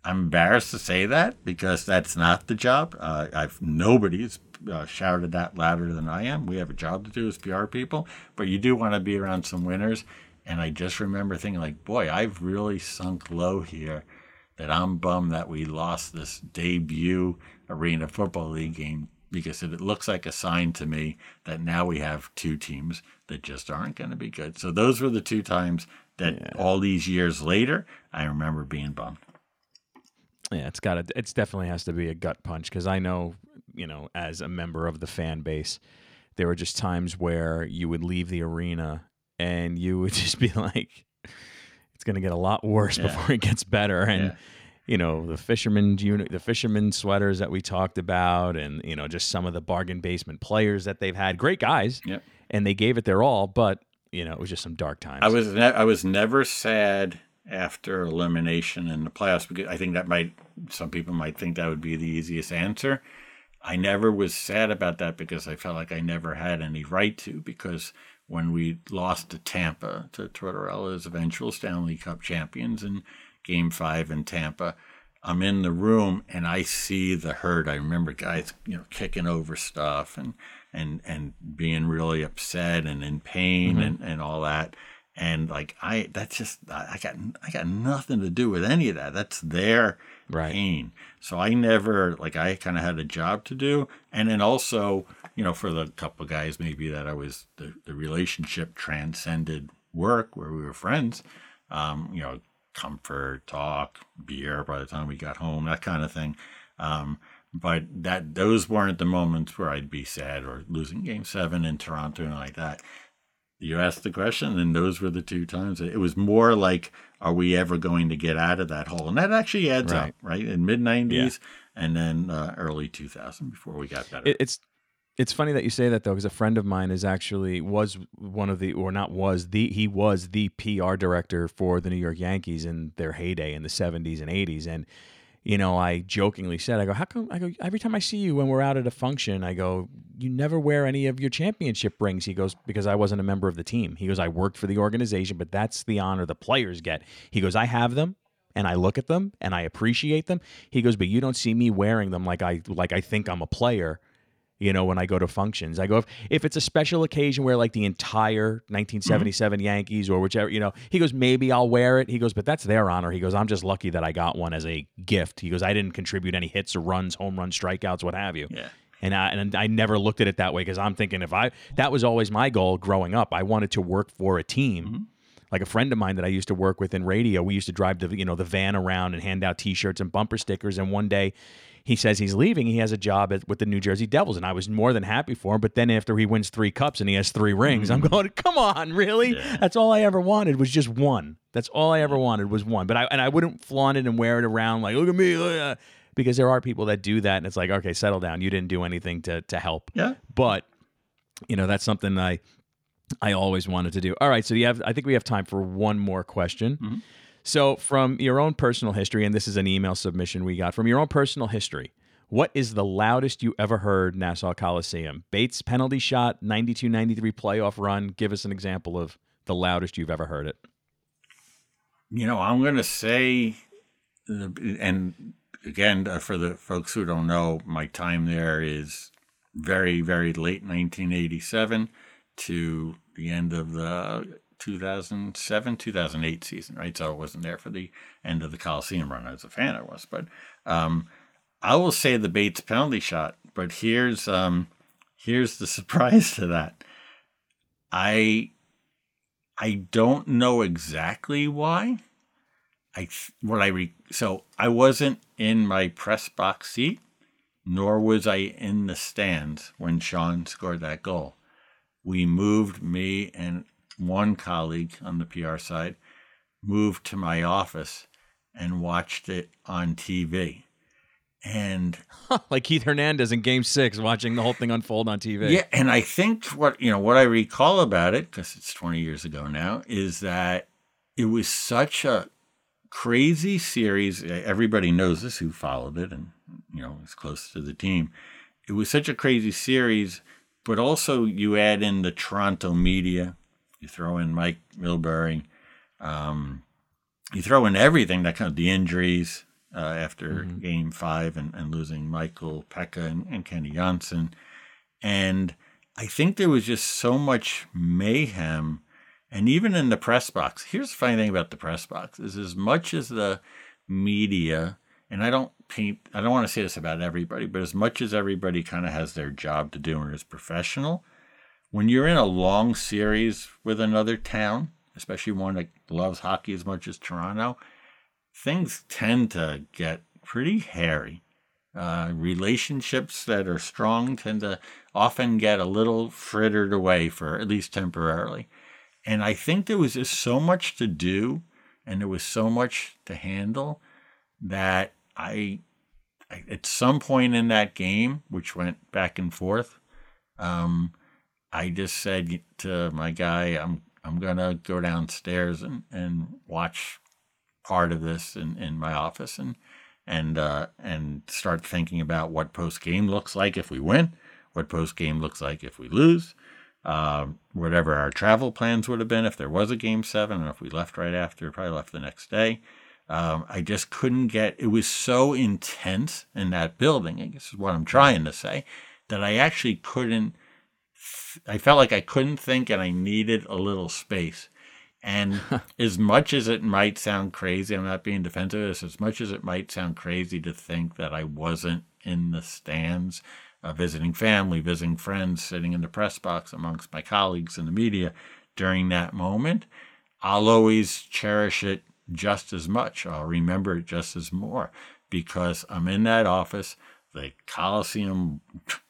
I'm embarrassed to say that because that's not the job. Uh, I've nobody's uh, shouted that louder than I am. We have a job to do as PR people, but you do want to be around some winners. And I just remember thinking, like, boy, I've really sunk low here. That I'm bummed that we lost this debut Arena Football League game because it looks like a sign to me that now we have two teams that just aren't going to be good. So those were the two times that yeah. all these years later, I remember being bummed. Yeah, it's got to. It's definitely has to be a gut punch because I know, you know, as a member of the fan base, there were just times where you would leave the arena and you would just be like, it's going to get a lot worse yeah. before it gets better. And, yeah. you know, the fisherman unit, the fisherman sweaters that we talked about, and, you know, just some of the bargain basement players that they've had. Great guys. Yep. And they gave it their all, but, you know, it was just some dark times. I was, ne- I was never sad after elimination in the playoffs because I think that might, some people might think that would be the easiest answer. I never was sad about that because I felt like I never had any right to because when we lost to Tampa, to Tortorella's eventual Stanley Cup champions in game five in Tampa. I'm in the room and I see the hurt. I remember guys, you know, kicking over stuff and and and being really upset and in pain mm-hmm. and, and all that. And like I that's just I got I got nothing to do with any of that. That's their right. pain. So I never like I kind of had a job to do. And then also you know, for the couple of guys maybe that I was the, the relationship transcended work where we were friends. Um, you know, comfort, talk, beer by the time we got home, that kind of thing. Um, but that those weren't the moments where I'd be sad or losing game seven in Toronto and like that. You asked the question, and those were the two times. It was more like, are we ever going to get out of that hole? And that actually adds right. up, right? In mid 90s yeah. and then uh, early 2000 before we got better. It's it's funny that you say that though, because a friend of mine is actually was one of the, or not was the, he was the PR director for the New York Yankees in their heyday in the '70s and '80s, and you know, I jokingly said, I go, how come? I go every time I see you when we're out at a function, I go, you never wear any of your championship rings. He goes, because I wasn't a member of the team. He goes, I worked for the organization, but that's the honor the players get. He goes, I have them and I look at them and I appreciate them. He goes, but you don't see me wearing them like I like I think I'm a player You know, when I go to functions, I go if, if it's a special occasion where like the entire mm-hmm. 1977 Yankees or whichever, you know, he goes maybe I'll wear it. He goes, but that's their honor. He goes, I'm just lucky that I got one as a gift. He goes, I didn't contribute any hits or runs, home runs, strikeouts, what have you. Yeah. And I, and I never looked at it that way because I'm thinking if I that was always my goal growing up. I wanted to work for a team. Mm-hmm. Like a friend of mine that I used to work with in radio, we used to drive the you know the van around and hand out T-shirts and bumper stickers. And one day, he says he's leaving. He has a job at, with the New Jersey Devils, and I was more than happy for him. But then after he wins three cups and he has three rings, I'm mm. going, come on, really? That's all I ever wanted was just one. That's all I ever wanted was one. But I and I wouldn't flaunt it and wear it around like look at me, look at because there are people that do that, and it's like okay, settle down. You didn't do anything to to help. Yeah. But you know that's something I I always wanted to do. All right, so you have I think we have time for one more question. Mm-hmm. So from your own personal history, and this is an email submission we got from your own personal history. What is the loudest you ever heard Nassau Coliseum? Bates penalty shot, 92-93 playoff run. Give us an example of the loudest you've ever heard it. You know, I'm going to say, and again, uh, for the folks who don't know, my time there is very, very late 1987 to the end of the 2007, 2008 season, right? So I wasn't there for the end of the Coliseum run. I was a fan, I was. But um, I will say the Bates penalty shot, but here's um, here's the surprise to that. I I don't know exactly why. I what I re- so I wasn't in my press box seat, nor was I in the stands when Shawn scored that goal. We moved me and one colleague on the PR side moved to my office and watched it on TV. And like Keith Hernandez in Game Six, watching the whole thing unfold on TV. yeah, and I think what you know what I recall about it because it's 20 years ago now is that it was such a crazy series. Everybody knows this who followed it and you know is close to the team. It was such a crazy series, but also you add in the Toronto media, you throw in Mike Milbury, um, you throw in everything that kind of the injuries uh, after Game Five and, and losing Michael Peca and, and Kenny Jonsson. And I think there was just so much mayhem. And even in the press box, here's the funny thing about the press box is as much as the media, and I don't paint, I don't want to say this about everybody, but as much as everybody kind of has their job to do and is professional, when you're in a long series with another town, especially one that loves hockey as much as Toronto, things tend to get pretty hairy. Uh, relationships that are strong tend to often get a little frittered away for at least temporarily. And I think there was just so much to do and there was so much to handle that I, I at some point in that game, which went back and forth, um, I just said to my guy, I'm I'm gonna go downstairs and, and watch part of this in, in my office and and uh, and start thinking about what post game looks like if we win, what post game looks like if we lose, uh, whatever our travel plans would have been if there was a game seven, and if we left right after, probably left the next day. Um, I just couldn't get. It was so intense in that building. I guess is what I'm trying to say, that I actually couldn't. I felt like I couldn't think, and I needed a little space. And as much as it might sound crazy, I'm not being defensive as much as it might sound crazy to think that I wasn't in the stands, uh, visiting family, visiting friends, sitting in the press box amongst my colleagues in the media during that moment, I'll always cherish it just as much. I'll remember it just as more because I'm in that office. The Coliseum,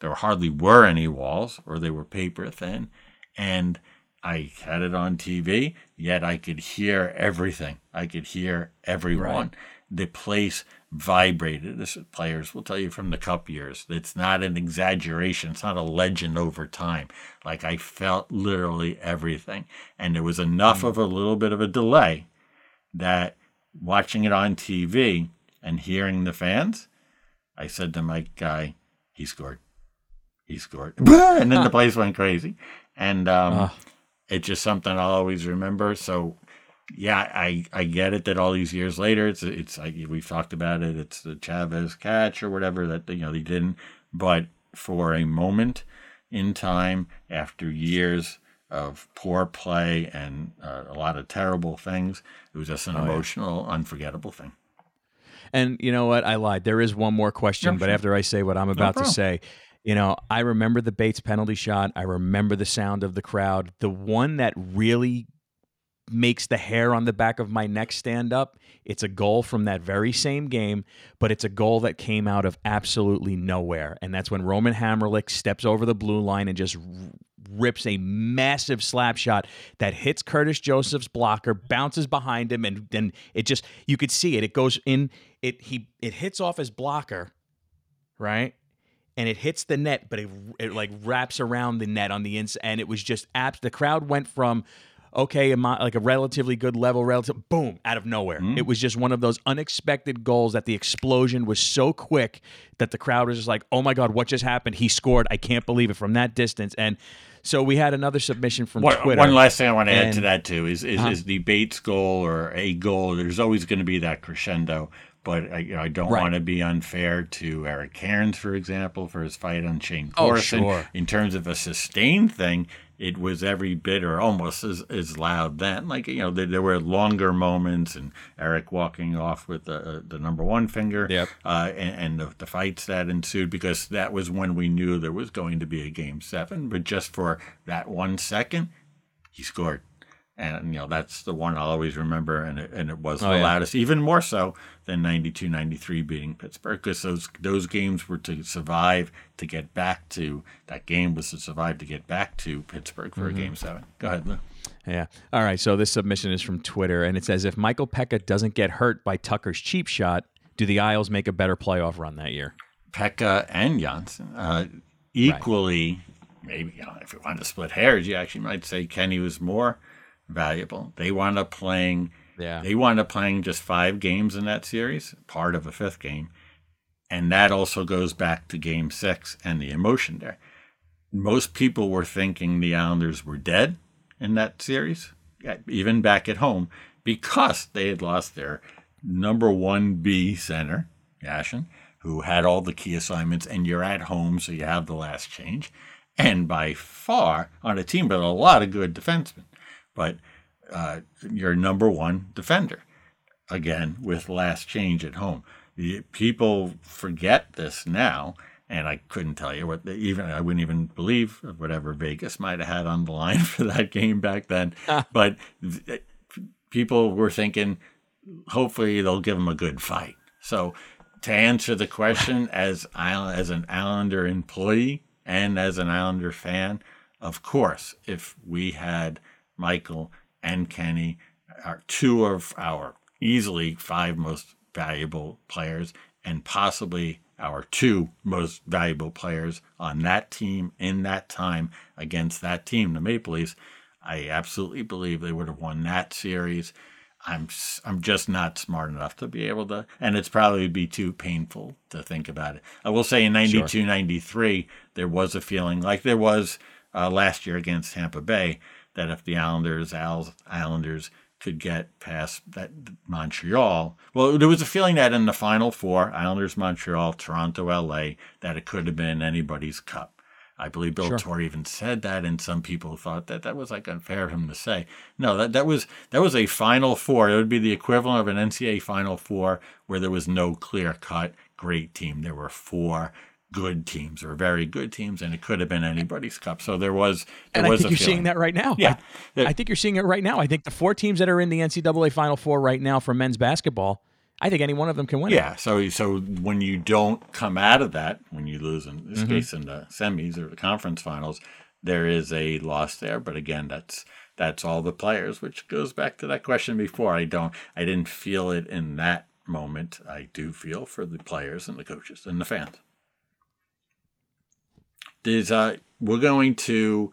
there hardly were any walls or they were paper thin. And I had it on TV, yet I could hear everything. I could hear everyone. The place vibrated. This players will tell you from the cup years. It's not an exaggeration. It's not a legend over time. Like I felt literally everything. And there was enough mm. of a little bit of a delay that watching it on TV and hearing the fans, I said to my guy, he scored. He scored. and then the place went crazy. And um, it's just something I'll always remember. So, yeah, I, I get it that all these years later, it's it's like we've talked about it. It's the Chavez catch or whatever that you know they didn't, but for a moment in time after years of poor play and uh, a lot of terrible things. It was just an oh, emotional, yeah. unforgettable thing. And you know what? I lied. There is one more question, but after I say what I'm about no to say, you know, I remember the Bates penalty shot. I remember the sound of the crowd. The one that really makes the hair on the back of my neck stand up. It's a goal from that very same game, but it's a goal that came out of absolutely nowhere. And that's when Roman Hamrlik steps over the blue line and just rips a massive slap shot that hits Curtis Joseph's blocker, bounces behind him, and then it just you could see it. It goes in. It he it hits off his blocker, right? And it hits the net, but it, it like wraps around the net on the inside, and it was just abs. The crowd went from okay, like a relatively good level, relative, boom, out of nowhere. Mm. It was just one of those unexpected goals that the explosion was so quick that the crowd was just like, oh my God, what just happened? He scored. I can't believe it from that distance. And so we had another submission from one, Twitter. One last thing I want to and, add to that too is is, uh-huh. is the Bates goal or a goal. There's always going to be that crescendo, but I, you know, I don't right. want to be unfair to Eric Cairns, for example, for his fight on Shayne Corson. Oh, sure. In terms of a sustained thing, it was every bit or almost as, as loud then. Like, you know, there, there were longer moments and Eric walking off with the, the number one finger yep. uh, and, and the, the, fights that ensued because that was when we knew there was going to be a game seven. But just for that one second, he scored and you know that's the one I'll always remember, and it, and it was oh, the yeah. loudest, even more so than 92, 93 beating Pittsburgh, because those those games were to survive to get back to that game was to survive to get back to Pittsburgh for mm-hmm. a game seven. Go ahead, Lou. Yeah. All right. So this submission is from Twitter, and it says if Michael Peca doesn't get hurt by Tucker's cheap shot, do the Isles make a better playoff run that year? Peca and Jonsson uh, equally. Right. Maybe you know, if you want to split hairs, you actually might say Kenny was more valuable. They wound up playing. Yeah. They wound up playing just five games in that series, part of a fifth game, and that also goes back to Game Six and the emotion there. Most people were thinking the Islanders were dead in that series, even back at home, because they had lost their number one B center, Yashin, who had all the key assignments, and you're at home, so you have the last change. And by far, on a team with a lot of good defensemen but uh, your number one defender. Again, with last change at home. People forget this now, and I couldn't tell you what they, even I wouldn't even believe whatever Vegas might have had on the line for that game back then. but th- people were thinking, hopefully they'll give them a good fight. So to answer the question, as as an Islander employee and as an Islander fan, of course, if we had Michael, and Kenny are two of our easily five most valuable players and possibly our two most valuable players on that team in that time against that team, the Maple Leafs. I absolutely believe they would have won that series. I'm I'm just not smart enough to be able to, and it's probably be too painful to think about it. I will say in 92, sure. 93, there was a feeling like there was uh, last year against Tampa Bay that if the Islanders, Islanders could get past that Montreal, well, there was a feeling that in the Final Four, Islanders, Montreal, Toronto, LA, that it could have been anybody's cup. I believe Bill sure. Torrey even said that, and some people thought that that was like unfair of him to say. No, that that was that was a Final Four. It would be the equivalent of an NCAA Final Four where there was no clear cut great team. There were four good teams or very good teams, and it could have been anybody's cup. So there was. There and was I think you're feeling. seeing that right now. Yeah, I, I, think you're seeing it right now. I think the four teams that are in the NCAA Final Four right now for men's basketball, I think any one of them can win. Yeah. It. So so when you don't come out of that, when you lose in this mm-hmm. case in the semis or the conference finals, there is a loss there. But again, that's that's all the players, which goes back to that question before. I don't, I didn't feel it in that moment. I do feel for the players and the coaches and the fans is uh, we're going to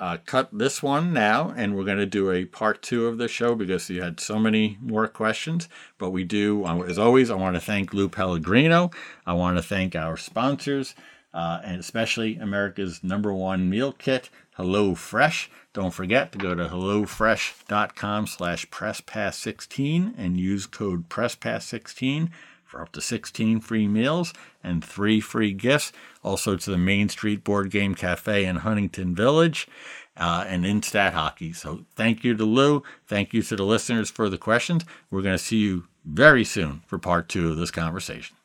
uh, cut this one now, and we're going to do a part two of the show because you had so many more questions. But we do, uh, as always, I want to thank Lou Pellegrino. I want to thank our sponsors, uh, and especially America's number one meal kit, Hello Fresh. Don't forget to go to hellofresh.com slash presspass16 and use code presspass16 for up to 16 free meals and three free gifts. Also to the Main Street Board Game Cafe in Huntington Village uh, and in Stat Hockey. So thank you to Lou. Thank you to the listeners for the questions. We're going to see you very soon for part two of this conversation.